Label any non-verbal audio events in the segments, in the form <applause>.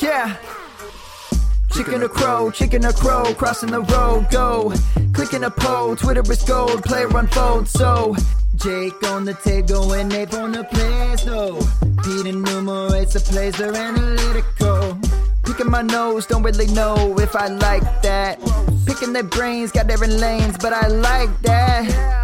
Yeah. Chicken or crow, chicken or crow, crossing the road, go. Clicking a pole, Twitter is gold, player unfold, so. Jake on the table and Abe on the plays, no. Pete enumerates the plays, they're analytical. Picking my nose, don't really know if I like that. Picking their brains, got different lanes, but I like that.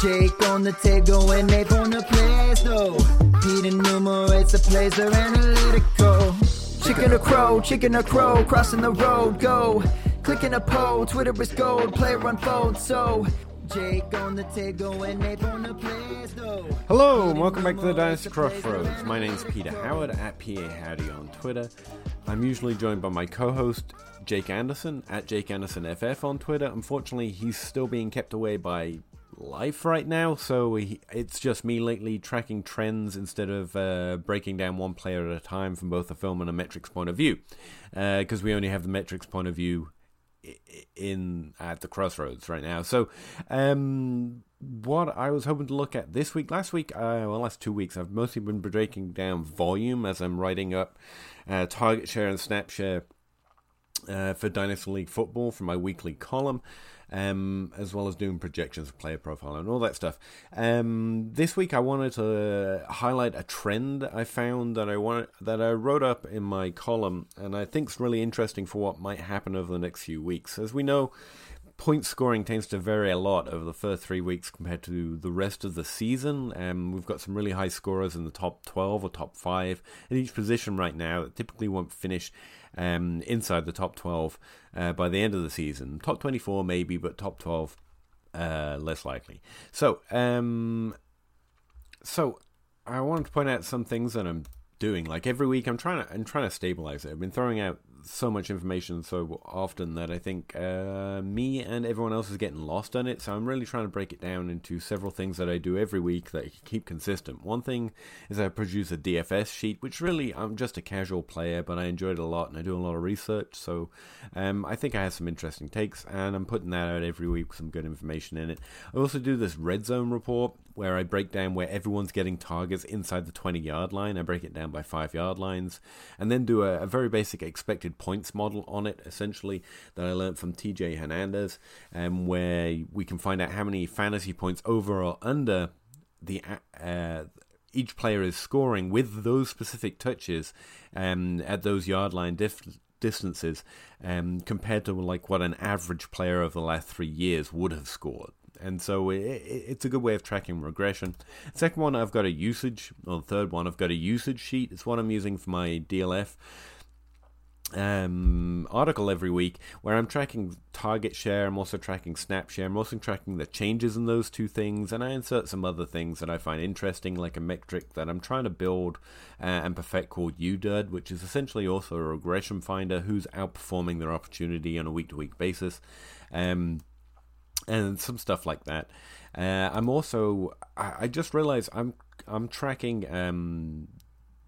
Jake on the table and Abe on the plays, though. Pete enumerates the plays, they're analytical. Chicken or crow, chicken or crow, crossing the road, go. Clicking a pole, Twitter is gold, player unfold, so. Jake on the table and Abe on the though. Hello, welcome back to the Dynasty Crossroads. My name's Peter Howard at PA Howdy on Twitter. I'm usually joined by my co host, Jake Anderson, at Jake Anderson FF on Twitter. Unfortunately, he's still being kept away by life right now, so it's just me lately tracking trends instead of uh, breaking down one player at a time from both a film and a metrics point of view, because uh, we only have the metrics point of view in at the crossroads right now. So, um, what I was hoping to look at this week, last week, uh, well, last two weeks, I've mostly been breaking down volume as I'm writing up uh, target share and snap share uh, for Dynasty League football for my weekly column um, as well as doing projections of player profile and all that stuff. Um, this week, I wanted to highlight a trend I found that I wanted, that I wrote up in my column, and I think is really interesting for what might happen over the next few weeks. As we know, point scoring tends to vary a lot over the first three weeks compared to the rest of the season. Um, we've got some really high scorers in the top 12 or top 5 in each position right now that typically won't finish um, inside the top 12 uh, by the end of the season. Top 24 maybe, but top 12 uh, less likely. So, um, so I wanted to point out some things that I'm doing. Like every week, I'm trying to I'm trying to stabilize it. I've been throwing out so much information so often that I think uh, me and everyone else is getting lost on it. So I'm really trying to break it down into several things that I do every week that keep consistent. One thing is I produce a DFS sheet, which really I'm just a casual player, but I enjoy it a lot and I do a lot of research. So um, I think I have some interesting takes, and I'm putting that out every week with some good information in it. I also do this red zone report where I break down where everyone's getting targets inside the 20 yard line. I break it down by five yard lines, and then do a, a very basic expected points model on it, essentially, that I learned from TJ Hernandez, um, where we can find out how many fantasy points over or under the uh, each player is scoring with those specific touches um, at those yard line dif- distances um, compared to like what an average player of the last three years would have scored. And so it, it's a good way of tracking regression. Second one, I've got a usage. Or third one, I've got a usage sheet. It's what I'm using for my DLF um, article every week where I'm tracking target share. I'm also tracking snap share. I'm also tracking the changes in those two things, and I insert some other things that I find interesting, like a metric that I'm trying to build uh, and perfect called UDUD, which is essentially also a regression finder who's outperforming their opportunity on a week-to-week basis, um, and some stuff like that. Uh, I'm also I, I just realized I'm I'm tracking um,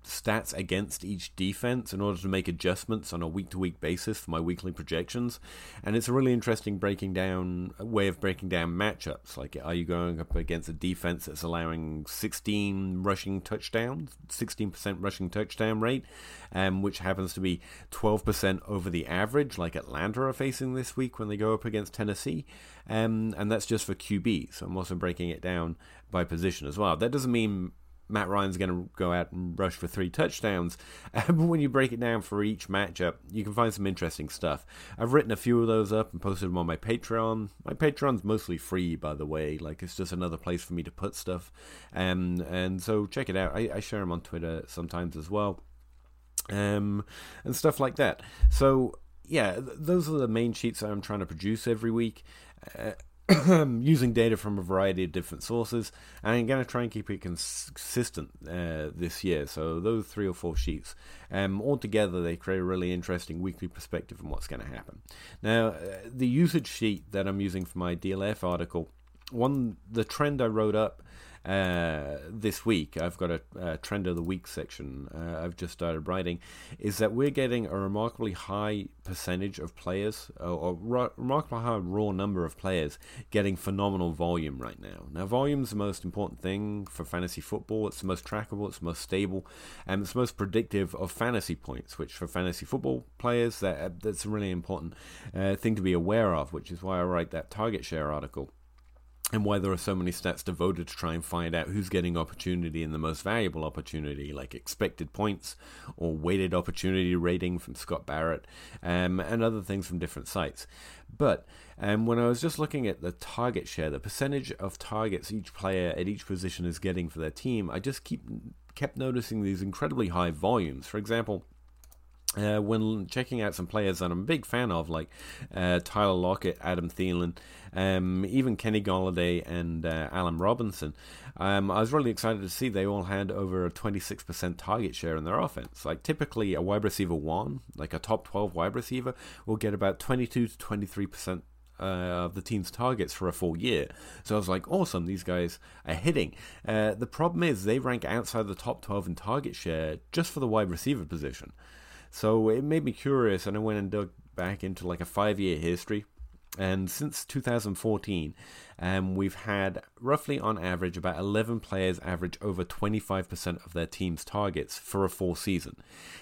stats against each defense in order to make adjustments on a week to week basis for my weekly projections. And it's a really interesting breaking down way of breaking down matchups. Like, are you going up against a defense that's allowing 16 rushing touchdowns, 16% rushing touchdown rate, um, which happens to be 12% over the average, like Atlanta are facing this week when they go up against Tennessee? Um, and that's just for QB. So I'm also breaking it down by position as well. That doesn't mean Matt Ryan's going to go out and rush for three touchdowns. <laughs> but when you break it down for each matchup, you can find some interesting stuff. I've written a few of those up and posted them on my Patreon. My Patreon's mostly free, by the way. Like it's just another place for me to put stuff. Um, and so check it out. I, I share them on Twitter sometimes as well. Um, and stuff like that. So yeah, th- those are the main sheets that I'm trying to produce every week. Uh, <coughs> using data from a variety of different sources, and I'm going to try and keep it consistent uh, this year. So those three or four sheets, um, all together, they create a really interesting weekly perspective on what's going to happen. Now, uh, the usage sheet that I'm using for my DLF article, one the trend I wrote up uh, this week, I've got a, a, trend of the week section uh, I've just started writing, is that we're getting a remarkably high percentage of players, or, or remarkably high raw number of players, getting phenomenal volume right now. Now, volume's the most important thing for fantasy football. It's the most trackable, it's the most stable, and it's the most predictive of fantasy points, which for fantasy football players, that that's a really important uh, thing to be aware of, which is why I write that target share article and why there are so many stats devoted to try and find out who's getting opportunity and the most valuable opportunity, like expected points or weighted opportunity rating from Scott Barrett, um, and other things from different sites. But um, when I was just looking at the target share, the percentage of targets each player at each position is getting for their team, I just keep kept noticing these incredibly high volumes. For example, uh, when checking out some players that I'm a big fan of, like uh, Tyler Lockett, Adam Thielen, um, even Kenny Golladay and uh, Allen Robinson, um, I was really excited to see they all had over a 26% target share in their offense. Like typically, a wide receiver one, like a top 12 wide receiver, will get about 22 to 23% uh, of the team's targets for a full year. So I was like, awesome, these guys are hitting. Uh, the problem is they rank outside the top 12 in target share just for the wide receiver position. So it made me curious, and I went and dug back into like a five year history. And since 2014, um, we've had roughly on average about 11 players average over 25% of their team's targets for a full season.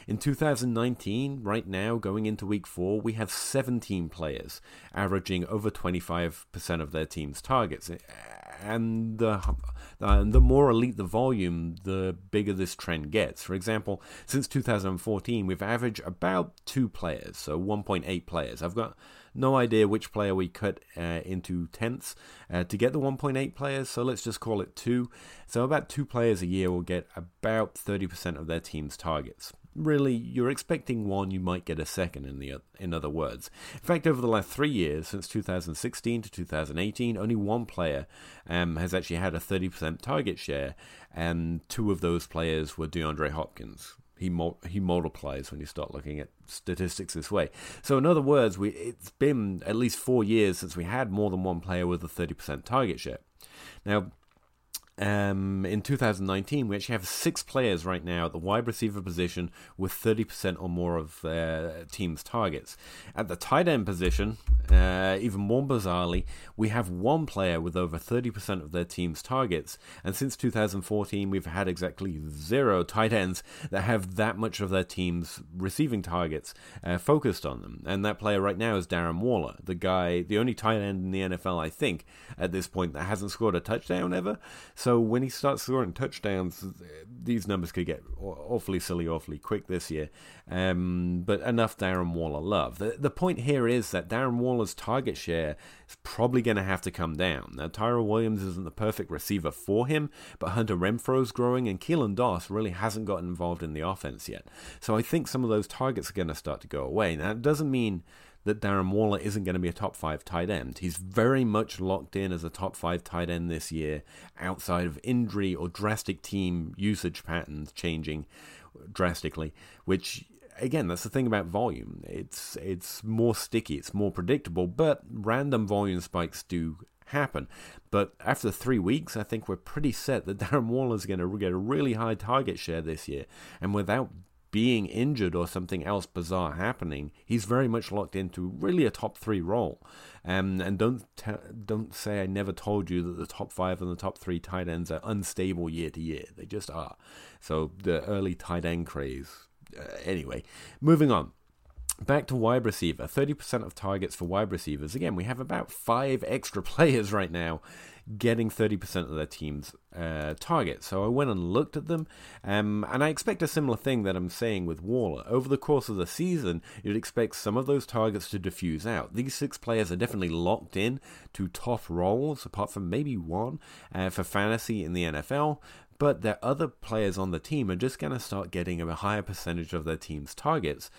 In 2019, right now, going into week four, we have 17 players averaging over 25% of their team's targets and the uh, the more elite the volume, the bigger this trend gets. For example, since 2014, we've averaged about two players, so 1.8 players. I've got no idea which player we cut uh, into tenths uh, to get the 1.8 players, so let's just call it two. So about two players a year will get about 30% of their team's targets really you're expecting one, you might get a second. In the in other words, in fact, over the last three years, since 2016 to 2018, only one player um, has actually had a 30% target share, and two of those players were DeAndre Hopkins. He he multiplies when you start looking at statistics this way. So in other words, we it's been at least four years since we had more than one player with a 30% target share. Now um, in 2019, we actually have six players right now at the wide receiver position with 30% or more of their team's targets. At the tight end position, uh, even more bizarrely, we have one player with over 30% of their team's targets. And since 2014, we've had exactly zero tight ends that have that much of their team's receiving targets uh, focused on them. And that player right now is Darren Waller, the guy, the only tight end in the NFL, I think, at this point that hasn't scored a touchdown ever. So so when he starts scoring touchdowns, these numbers could get awfully silly, awfully quick this year. Um, but enough Darren Waller love. The, the point here is that Darren Waller's target share is probably going to have to come down. Now, Tyrell Williams isn't the perfect receiver for him, but Hunter Renfrow's growing, and Keelan Doss really hasn't gotten involved in the offense yet. So I think some of those targets are going to start to go away. Now, it doesn't mean that Darren Waller isn't going to be a top five tight end. He's very much locked in as a top five tight end this year, outside of injury or drastic team usage patterns changing drastically, which again, that's the thing about volume. It's it's more sticky, it's more predictable, but random volume spikes do happen. But after three weeks, I think we're pretty set that <laughs> Darren Waller is going to get a really high target share this year. And without being injured or something else bizarre happening, he's very much locked into really a top three role. Um, and don't don't say I never told you that the top five and the top three tight ends are unstable year to year. They just are. So the early tight end craze. Uh, anyway, moving on. Back to wide receiver, 30% of targets for wide receivers. Again, we have about five extra <laughs> players right now getting 30% of their team's uh, targets. So I went and looked at them, um, and I expect a similar thing that I'm saying with Waller. Over the course of the season, you'd expect some of those targets to diffuse out. These six players are definitely locked in to top roles, apart from maybe one uh, for fantasy in the NFL. But their other players on the team are just going to start getting a higher percentage of their team's targets.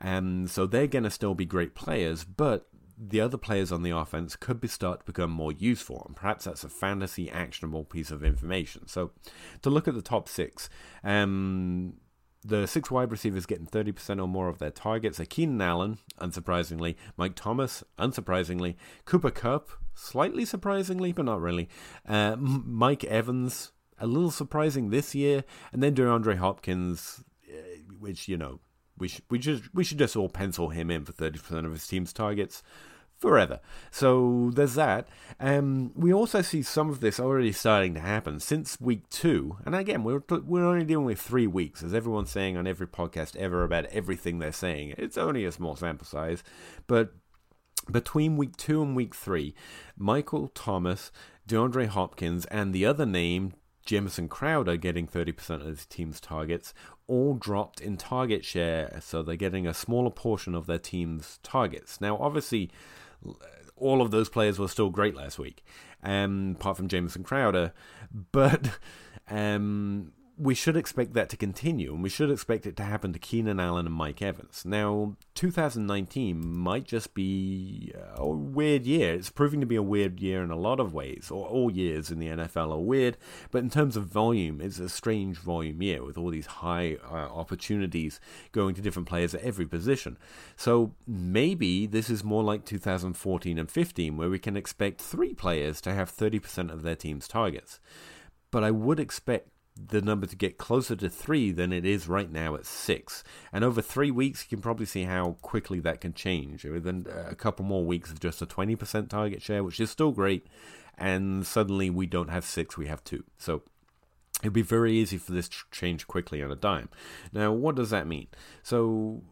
And so they're going to still be great players, but the other players on the offense could be start to become more useful, and perhaps that's a fantasy actionable piece of information. So, to look at the top six, um, the six wide receivers getting 30% or more of their targets are Keenan Allen, unsurprisingly, Mike Thomas, unsurprisingly, Cooper Kupp, slightly surprisingly, but not really, uh, Mike Evans, a little surprising this year, and then DeAndre Hopkins, uh, which, you know, we should we just we should just all pencil him in for thirty percent of his team's targets forever. So there's that. Um, we also see some of this already starting to happen since week two. And again, we're we're only dealing with three weeks, as everyone's saying on every podcast ever about everything they're saying. It's only a small sample size, but between week two and week three, Michael Thomas, DeAndre Hopkins, and the other name Jamison Crowder getting 30% of his team's targets, all dropped in target share, so they're getting a smaller portion of their team's targets. Now, obviously, all of those players were still great last week, um, apart from Jamison Crowder, <laughs> but um, we should expect that to continue, and we should expect it to happen to Keenan Allen and Mike Evans. Now, 2019 might just be a weird year. It's proving to be a weird year in a lot of ways, or all years in the NFL are weird, but in terms of volume, it's a strange volume year with all these high uh, opportunities going to different players at every position. So maybe this is more like 2014 and 15, where we can expect three players to have 30% of their team's targets. But I would expect the number to get closer to three than it is right now at six. And over three weeks, you can probably see how quickly that can change. Within uh, a couple more weeks of just a 20% target share, which is still great, and suddenly we don't have six, we have two. So it'd be very easy for this to change quickly on a dime. Now, what does that mean? So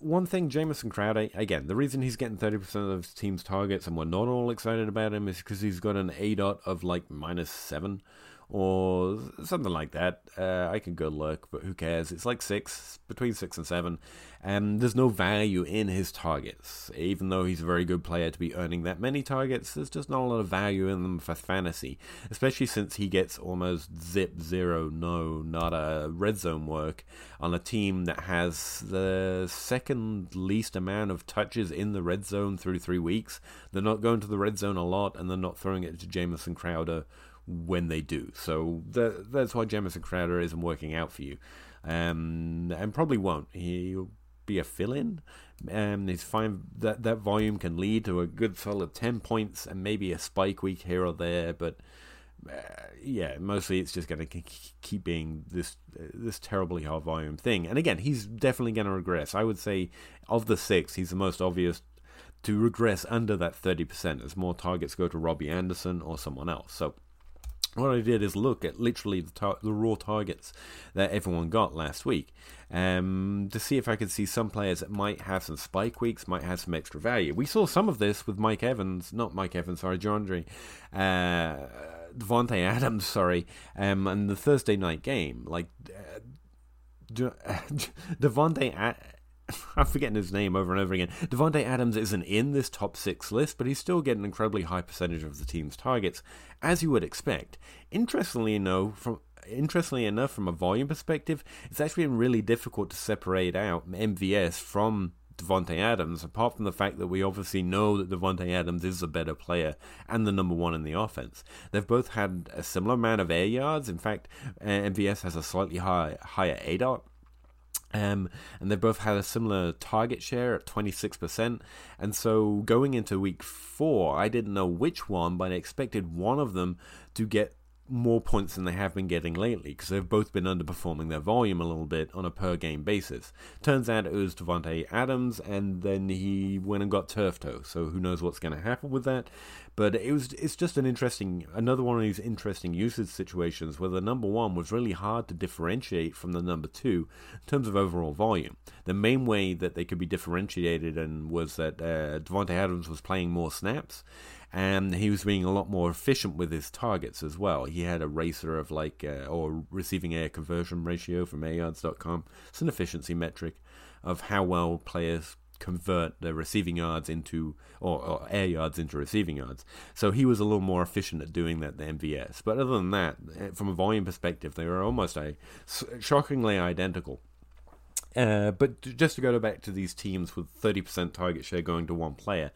one thing, Jamison Crowder, again, the reason he's getting 30% of his team's targets and we're not all excited about him is because he's got an A dot of like minus seven or something like that. Uh, I can go look, but who cares? It's like six, between six and seven. And there's no value in his targets. Even though he's a very good player to be earning that many targets, there's just not a lot of value in them for fantasy, especially since he gets almost zip, zero, no, not a red zone work on a team that has the second least amount of touches in the red zone through three weeks. They're not going to the red zone a lot, and they're not throwing it to Jamison Crowder when they do. So that, that's why Jamison Crowder isn't working out for you, um, and probably won't. He'll be a fill-in. Um, he's fine. That that volume can lead to a good solid ten points and maybe a spike week here or there, but. Uh, yeah, mostly it's just going to keep being this uh, this terribly high volume thing. And again, he's definitely going to regress. I would say of the six, he's the most obvious to regress under that 30% as more targets go to Robbie Anderson or someone else. So what I did is look at literally the, tar- the raw targets that everyone got last week um, to see if I could see some players that might have some spike weeks, might have some extra value. We saw some of this with Mike Evans, not Mike Evans, sorry, John uh, Davante Adams, <laughs> sorry, um, and the Thursday night game. Like, uh, <laughs> Davante <laughs> I'm forgetting his name over and over again. Davante Adams isn't in this top six list, but he's still getting an incredibly high percentage of the team's targets, as you would expect. Interestingly enough, from interestingly enough, from a volume perspective, it's actually been really difficult to separate out MVS from Davante Adams, apart from the fact that we obviously know that Davante Adams is a better player and the number one in the offense. They've both had a similar amount of air yards. In fact, uh, MVS has a slightly high, higher ADOT Um, and they both had a similar target share at 26%. And so going into week four, I didn't know which one, but I expected one of them to get more points than they have been getting lately because they've both been underperforming their volume a little bit on a per game basis. Turns out it was Davante Adams, and then he went and got turf toe. So who knows what's going to happen with that? But it was it's just an interesting another one of these interesting usage situations where the number one was really hard to differentiate from the number two in terms of overall volume. The main way that they could be differentiated and was that uh, Davante Adams was playing more snaps and he was being a lot more efficient with his targets as well. He had a RACR of like uh, or receiving air conversion ratio from AirYards.com. It's an efficiency metric of how well players convert their receiving yards into or, or, air yards into receiving yards. So he was a little more efficient at doing that than MVS. But other than that, eh, from a volume perspective, they were almost a shockingly identical. Uh, but just to go back to these teams with 30% target share going to one player,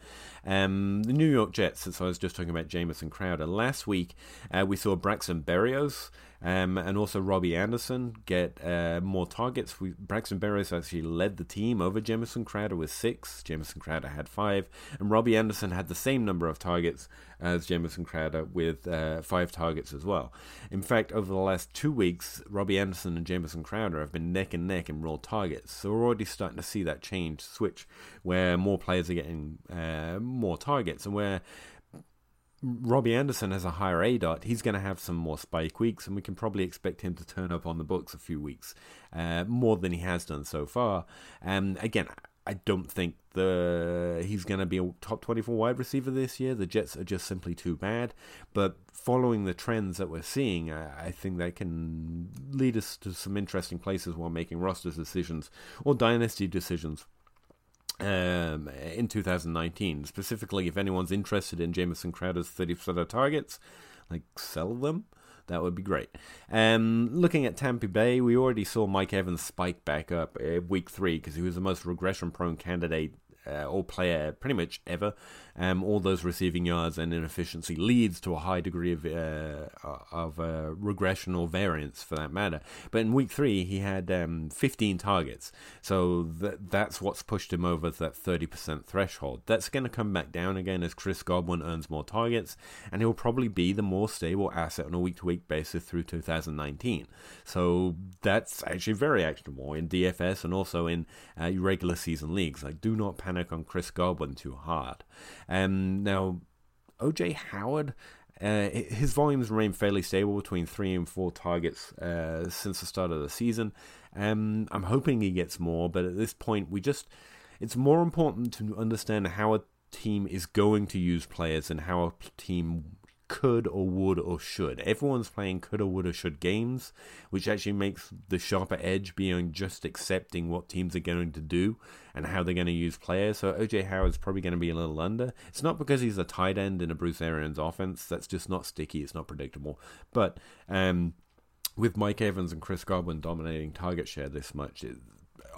um, the New York Jets, since I was just talking about Jamison Crowder, last week uh, we saw Braxton Berrios um, and also Robbie Anderson get uh, more targets. We, Braxton Berrios actually led the team over Jamison Crowder with six. Jamison Crowder had five, and Robbie Anderson had the same number of targets as Jamison Crowder with uh, five targets as well. In fact, over the last two weeks, Robbie Anderson and Jamison Crowder have been neck and neck in raw targets. So we're already starting to see that change switch where more players are getting uh, more targets and where Robbie Anderson has a higher A dot, he's going to have some more spike weeks, and we can probably expect him to turn up on the books a few weeks uh, more than he has done so far. And um, again, I don't think the he's going to be a top 24 wide receiver this year. The Jets are just simply too bad. But following the trends that we're seeing, I, I think they can lead us to some interesting places while making roster decisions or dynasty decisions um, in 2019. Specifically, if anyone's interested in Jamison Crowder's 30% of targets, like sell them. That would be great. Um, looking at Tampa Bay, we already saw Mike Evans spike back up uh, week three because he was the most regression prone candidate uh, or player pretty much ever. Um, all those receiving yards and inefficiency leads to a high degree of uh, of uh, regression or variance for that matter. But in week three, he had um, 15 targets, so th- that's what's pushed him over that 30% threshold. That's going to come back down again as Chris Godwin earns more targets, and he'll probably be the more stable asset on a week to week basis through 2019. So that's actually very actionable in DFS and also in uh, regular season leagues. Like, do not panic on Chris Godwin too hard. Um, now, OJ Howard. Uh, his volumes remain fairly stable between three and four targets uh, since the start of the season. Um, I'm hoping he gets more, but at this point, we just it's more important to understand how a team is going to use players and how a team could or would or should. Everyone's playing could or would or should games, which actually makes the sharper edge beyond just accepting what teams are going to do and how they're going to use players. So OJ Howard's probably going to be a little under. It's not because he's a tight end in a Bruce Arians offense. That's just not sticky. It's not predictable. But um, with Mike Evans and Chris Godwin dominating target share this much, it,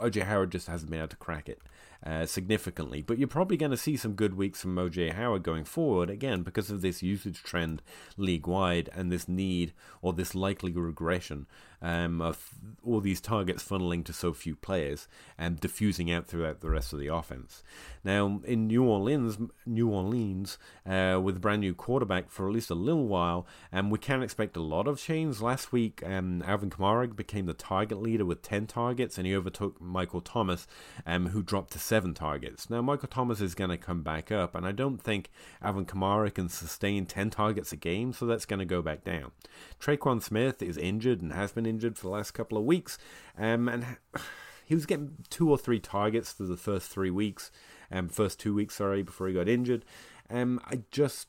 OJ Howard just hasn't been able to crack it. Uh, significantly. But you're probably going to see some good weeks from OJ Howard going forward, again, because of this usage trend league wide and this need or this likely regression um, of all these targets funneling to so few players and diffusing out throughout the rest of the offense. Now, in New Orleans, New Orleans, uh, with a brand new quarterback for at least a little while, and we can expect a lot of change. Last week, um, Alvin Kamara became the target leader with 10 targets, and he overtook Michael Thomas, um, who dropped to seven targets. Now, Michael Thomas is going to come back up, and I don't think Alvin Kamara can sustain 10 targets a game, so that's going to go back down. Tre'Quan Smith is injured and has been injured for the last couple of weeks, um, and <sighs> he was getting two or three targets for the first three weeks, um, first two weeks, sorry, before he got injured. Um, I just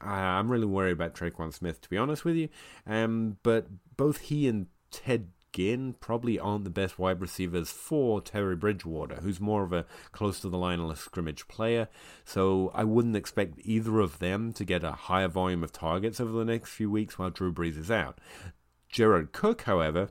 I'm really worried about Tre'Quan Smith, to be honest with you. Um, but both he and Ted Ginn probably aren't the best wide receivers for Teddy Bridgewater, who's more of a close to the line of scrimmage player. So I wouldn't expect either of them to get a higher volume of targets over the next few weeks while Drew Brees is out. Jared Cook, however,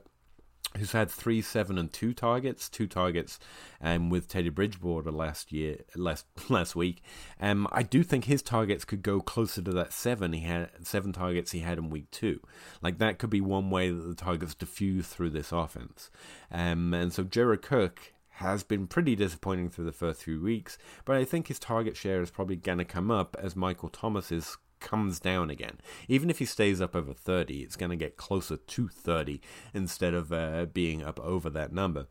who's had three, seven, and two targets, two targets, um, with Teddy Bridgewater last year, last <laughs> last week. Um, I do think his targets could go closer to that seven. He had seven targets he had in week two. Like that could be one way that the targets diffuse through this offense. Um, and so Jared Cook has been pretty disappointing through the first few weeks, but I think his target share is probably going to come up as Michael Thomas's comes down again. Even if he stays up over 30, it's going to get closer to 30 instead of uh, being up over that number.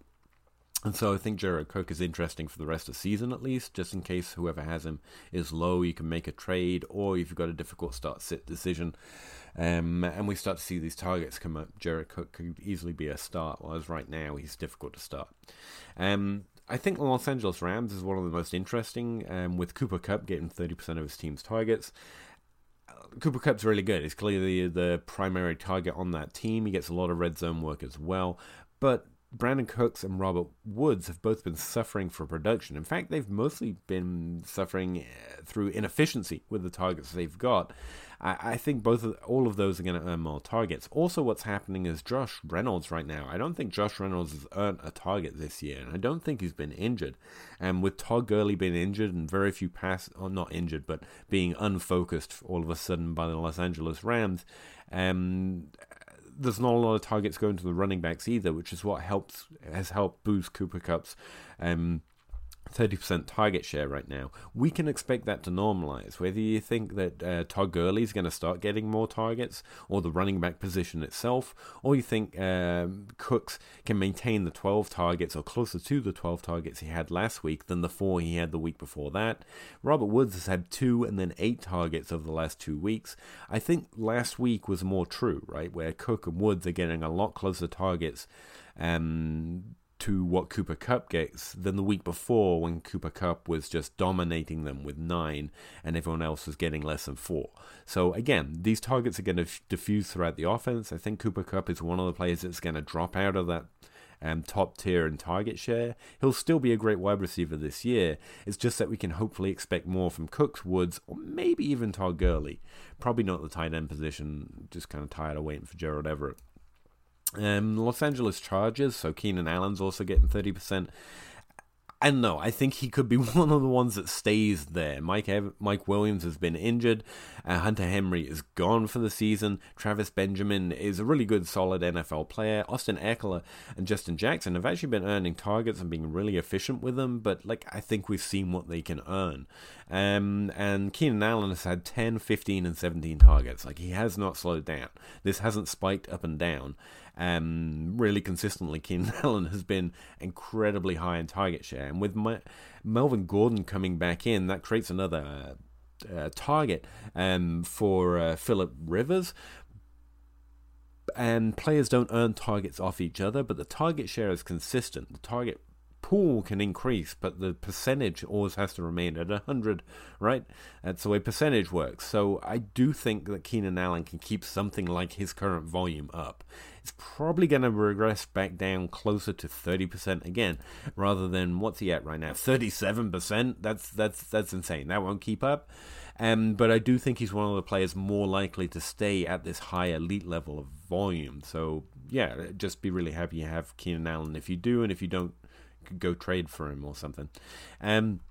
And so I think Jared Cook is interesting for the rest of the season at least, just in case whoever has him is low, you can make a trade, or if you've got a difficult start sit decision, um, and we start to see these targets come up, Jared Cook could easily be a start, whereas right now he's difficult to start. Um, I think the Los Angeles Rams is one of the most interesting, um, with Cooper Kupp getting 30% of his team's targets. Cooper Kupp's really good. He's clearly the primary target on that team. He gets a lot of red zone work as well. But Brandin Cooks and Robert Woods have both been suffering for production. In fact, they've mostly been suffering uh, through inefficiency with the targets they've got. I, I think both of, all of those are going to earn more targets. Also, what's happening is Josh Reynolds right now. I don't think Josh Reynolds has earned a target this year, and I don't think he's been injured. And with Todd Gurley being injured and very few pass, or not injured, but being unfocused all of a sudden by the Los Angeles Rams, um, there's not a lot of targets going to the running backs either, which is what helps has helped boost Cooper Kupp's um, 30% target share right now. We can expect that to normalize. Whether you think that uh, Todd Gurley is going to start getting more targets, or the running back position itself, or you think um, Cooks can maintain the 12 targets or closer to the 12 targets he had last week than the four he had the week before that. Robert Woods has had two and then eight targets over the last two weeks. I think last week was more true, right? Where Cook and Woods are getting a lot closer targets. Um, to what Cooper Kupp gets than the week before when Cooper Kupp was just dominating them with nine and everyone else was getting less than four. So again, these targets are going to diffuse throughout the offense. I think Cooper Cup is one of the players that's going to drop out of that um, top tier and target share. He'll still be a great wide receiver this year. It's just that we can hopefully expect more from Cooks, Woods, or maybe even Todd Gurley. Probably not the tight end position. Just kind of tired of waiting for Gerald Everett. Um, Los Angeles Chargers, so Keenan Allen's also getting 30%. And no, I think he could be <laughs> one of the ones that stays there. Mike Ev- Mike Williams has been injured. Uh, Hunter Henry is gone for the season. Travis Benjamin is a really good, solid NFL player. Austin Ekeler and Justin Jackson have actually been earning targets and being really efficient with them. But like, I think we've seen what they can earn. Um, and Keenan Allen has had 10, 15, and 17 targets. Like he has not slowed down. This hasn't spiked up and down um, really consistently, Keenan Allen <laughs> has been incredibly high in target share. And with my, Melvin Gordon coming back in, that creates another uh, target um, for uh, Philip Rivers. And players don't earn targets off each other, but the target share is consistent. The target pool can increase, but the percentage always has to remain at 100, right? That's the way percentage works. So I do think that Keenan Allen can keep something like his current volume up. It's probably going to regress back down closer to 30% again, rather than what's he at right now? 37%? That's that's that's insane. That won't keep up. Um, but I do think he's one of the players more likely to stay at this high elite level of volume. So yeah, just be really happy you have Keenan Allen if you do, and if you don't, could go trade for him or something. Um,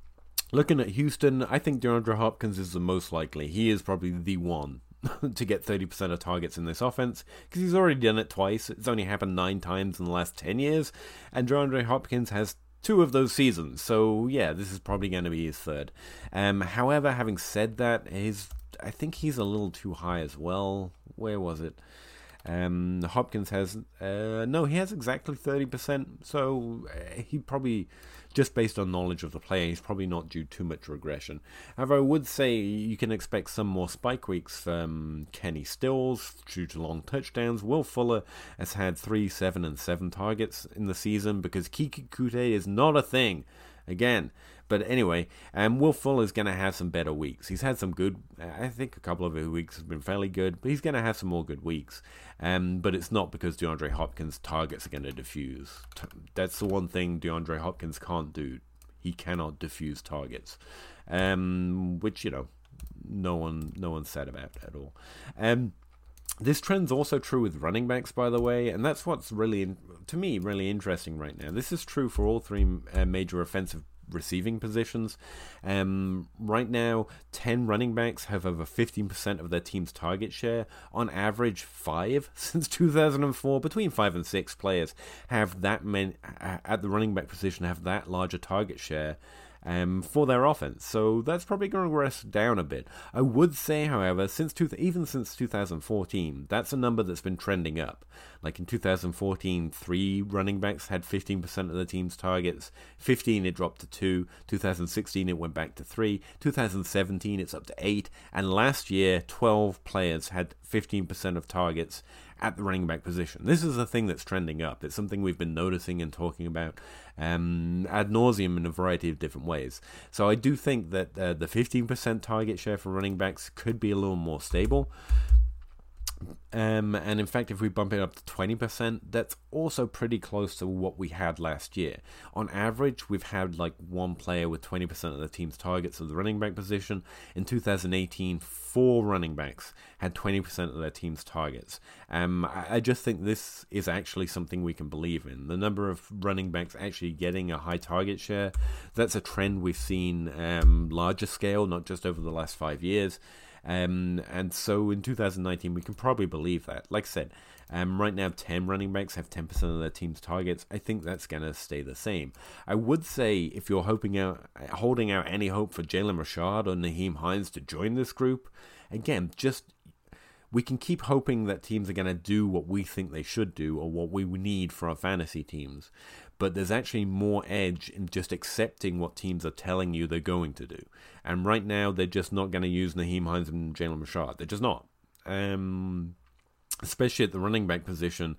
looking at Houston, I think DeAndre Hopkins is the most likely. He is probably the one <laughs> to get 30% of targets in this offense because he's already done it twice. It's only happened nine times in the last 10 years, and DeAndre Hopkins has two of those seasons. So yeah, this is probably going to be his third. Um, however, having said that, his I think he's a little too high as well. Where was it? Um, Hopkins has uh, no, he has exactly thirty percent. So uh, he probably, just based on knowledge of the player, he's probably not due too much regression. However, I would say you can expect some more spike weeks from Kenny Stills due to long touchdowns. Will Fuller has had three, seven, and seven targets in the season because Keke Coutee is not a thing. Again, but anyway, um, Will Fuller is going to have some better weeks. He's had some good, I think a couple of weeks have been fairly good, but he's going to have some more good weeks. Um, but it's not because DeAndre Hopkins' targets are going to diffuse. That's the one thing DeAndre Hopkins can't do. He cannot diffuse targets, um, which you know, no one, no one said about at all. Um, This trend's also true with running backs, by the way, and that's what's really, to me, really interesting right now. This is true for all three uh, major offensive receiving positions. Um, right now, 10 running backs have over 15% of their team's target share. On average, five <laughs> since 2004. Between five and six players have that many at the running back position have that larger target share um, for their offense. So that's probably going to rest down a bit. I would say, however, since two, even since 2014, that's a number that's been trending up. Like in 2014, three running backs had 15% of the team's targets. 15, it dropped to two. 2016, it went back to three. 2017, it's up to eight. And last year, 12 players had 15% of targets at the running back position. This is a thing that's trending up. It's something we've been noticing and talking about um, ad nauseum in a variety of different ways. So I do think that uh, the 15% target share for running backs could be a little more stable. Um, and in fact, if we bump it up to 20%, that's also pretty close to what we had last year. On average, we've had like one player with 20% of the team's targets of the running back position. In 2018, four running backs had 20% of their team's targets. Um, I, I just think this is actually something we can believe in. The number of running backs actually getting a high target share, that's a trend we've seen um, larger scale, not just over the last five years. Um, and so in 2019, we can probably believe that. Like I said, um, right now, 10 running backs have 10% of their team's targets. I think that's going to stay the same. I would say if you're hoping out, holding out any hope for Jalen Richard or Nyheim Hines to join this group, again, just we can keep hoping that teams are going to do what we think they should do or what we need for our fantasy teams but there's actually more edge in just accepting what teams are telling you they're going to do. And right now, they're just not going to use Nyheim Hines and Jalen Richard. They're just not. Um, especially at the running back position,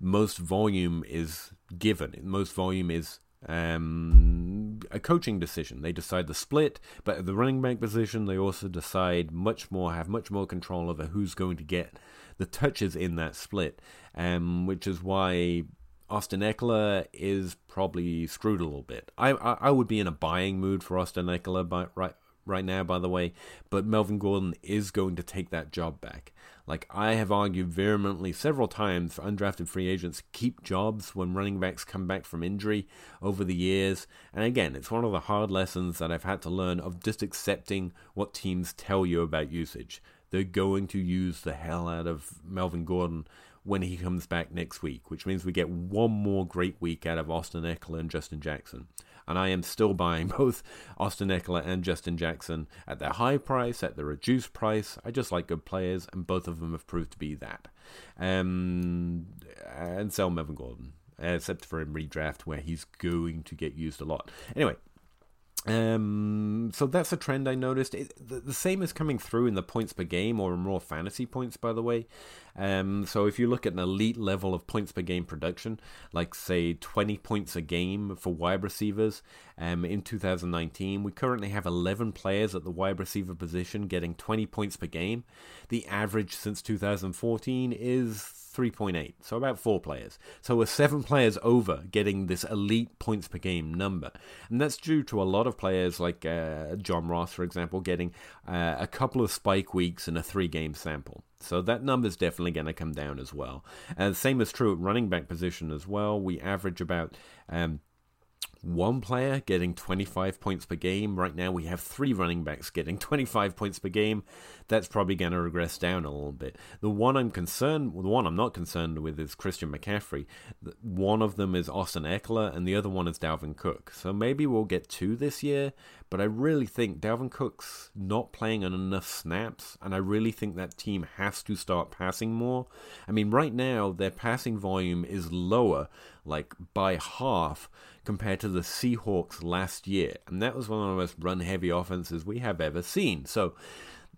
most volume is given. Most volume is um, a coaching decision. They decide the split, but at the running back position, they also decide much more, have much more control over who's going to get the touches in that split, um, which is why Austin Ekeler is probably screwed a little bit. I, I, I would be in a buying mood for Austin Ekeler by, right right now, by the way, but Melvin Gordon is going to take that job back. Like I have argued vehemently several times for undrafted free agents keep jobs when running backs come back from injury over the years. And again, it's one of the hard lessons that I've had to learn of just accepting what teams tell you about usage. They're going to use the hell out of Melvin Gordon when he comes back next week, which means we get one more great week out of Austin Ekeler and Justin Jackson. And I am still buying <laughs> both Austin Ekeler and Justin Jackson at their high price, at the reduced price. I just like good players, and both of them have proved to be that. Um, and sell Melvin Gordon, except for in redraft where he's going to get used a lot. Anyway, um, so that's a trend I noticed. It, the, the, same is coming through in the points per game or more fantasy points, by the way. Um, so if you look at an elite level of points per game production, like say 20 points a game for wide receivers, um, in 2019, we currently have 11 players at the wide receiver position getting 20 points per game. The average since 2014 is 3.8, so about four players. So we're seven players over getting this elite points per game number. And that's due to a lot of players like uh, John Ross, for example, getting uh, a couple of spike weeks in a three game sample. So that number is definitely going to come down as well. And same is true at running back position as well. We average about um, one player getting 25 points per game. Right now, we have three running backs getting <laughs> 25 points per game. That's probably going to regress down a little bit. The one I'm concerned, the one I'm not concerned with is Christian McCaffrey. One of them is Austin Ekeler, and the other one is Dalvin Cook. So maybe we'll get two this year, but I really think Dalvin Cook's not playing on enough snaps, and I really think that team has to start passing more. I mean, right now, their passing volume is lower, like by half compared to the Seahawks last year. And that was one of the most run heavy offenses we have ever seen. So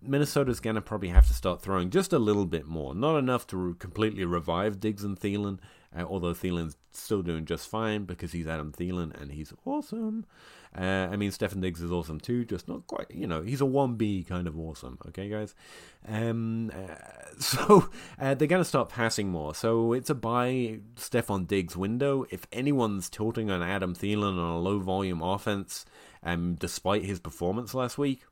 Minnesota's going to probably have to start throwing just a little bit more. Not enough to completely revive Diggs and Thielen, uh, although Thielen's still doing just fine because he's Adam Thielen and he's awesome. Uh, I mean, Stefon Diggs is awesome too, just not quite, you know, he's a 1B kind of awesome, okay, guys? Um, uh, <laughs> so uh, they're going to start passing more. So it's a buy Stefon Diggs window. If anyone's tilting on Adam Thielen on a low volume offense, um, despite his performance last week,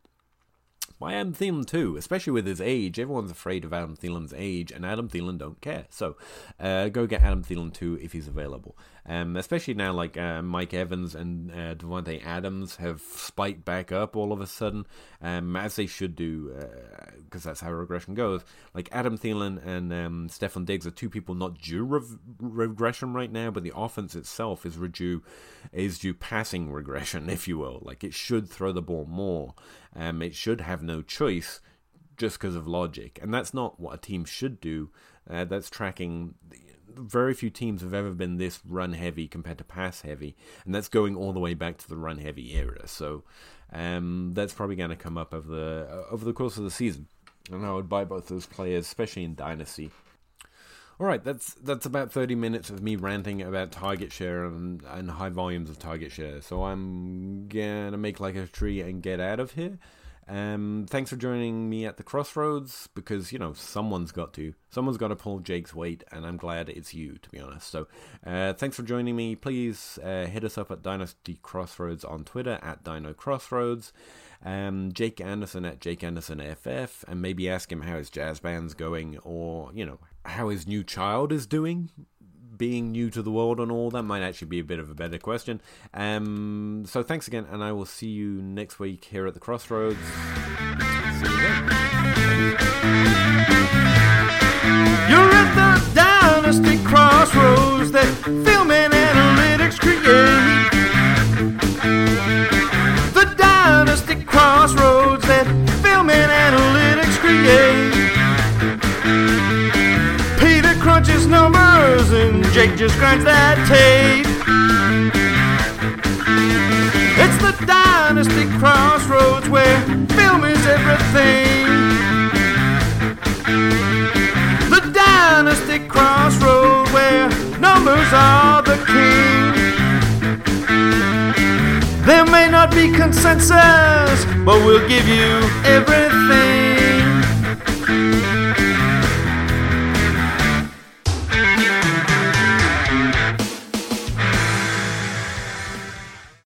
by Adam Thielen too, especially with his age. Everyone's afraid of Adam Thielen's age, and Adam Thielen don't care. So uh, go get Adam Thielen too if he's available. Um, especially now, like uh, Mike Evans and uh, Davante Adams have spiked back up all of a sudden, um, as they should do, because uh, that's how regression goes. Like Adam Thielen and um, Stefon Diggs are two people not due regression right now, but the offense itself is due is due passing <laughs> regression, if you will. Like it should throw the ball more. Um, it should have no choice just because of logic, and that's not what a team should do. Uh, that's tracking very few teams have ever been this run heavy compared to pass heavy, and that's going all the way back to the run heavy era. So um, that's probably going to come up over the uh, over the course of the season. And I would buy both those players, especially in dynasty. All right, that's that's about thirty minutes of me ranting about target share and, and high volumes of target share. So I'm gonna make like a tree and get out of here. Um, thanks for joining me at the crossroads because you know someone's got to, someone's got to pull Jake's weight, and I'm glad it's you, to be honest. So, uh, thanks for joining me. Please uh, hit us up at Dynasty Crossroads on Twitter at Dyno Crossroads. Um, Jake Anderson at Jake Anderson FF, and maybe ask him how his jazz band's going, or you know how his new child is doing being new to the world and all, that might actually be a bit of a better question. Um, so thanks again, and I will see you next week here at the Crossroads. You're at the Dynasty Crossroads that film Jake just grinds that tape. It's the Dynasty Crossroads where film is everything. The Dynasty Crossroad where numbers are the king. There may not be consensus, but we'll give you everything.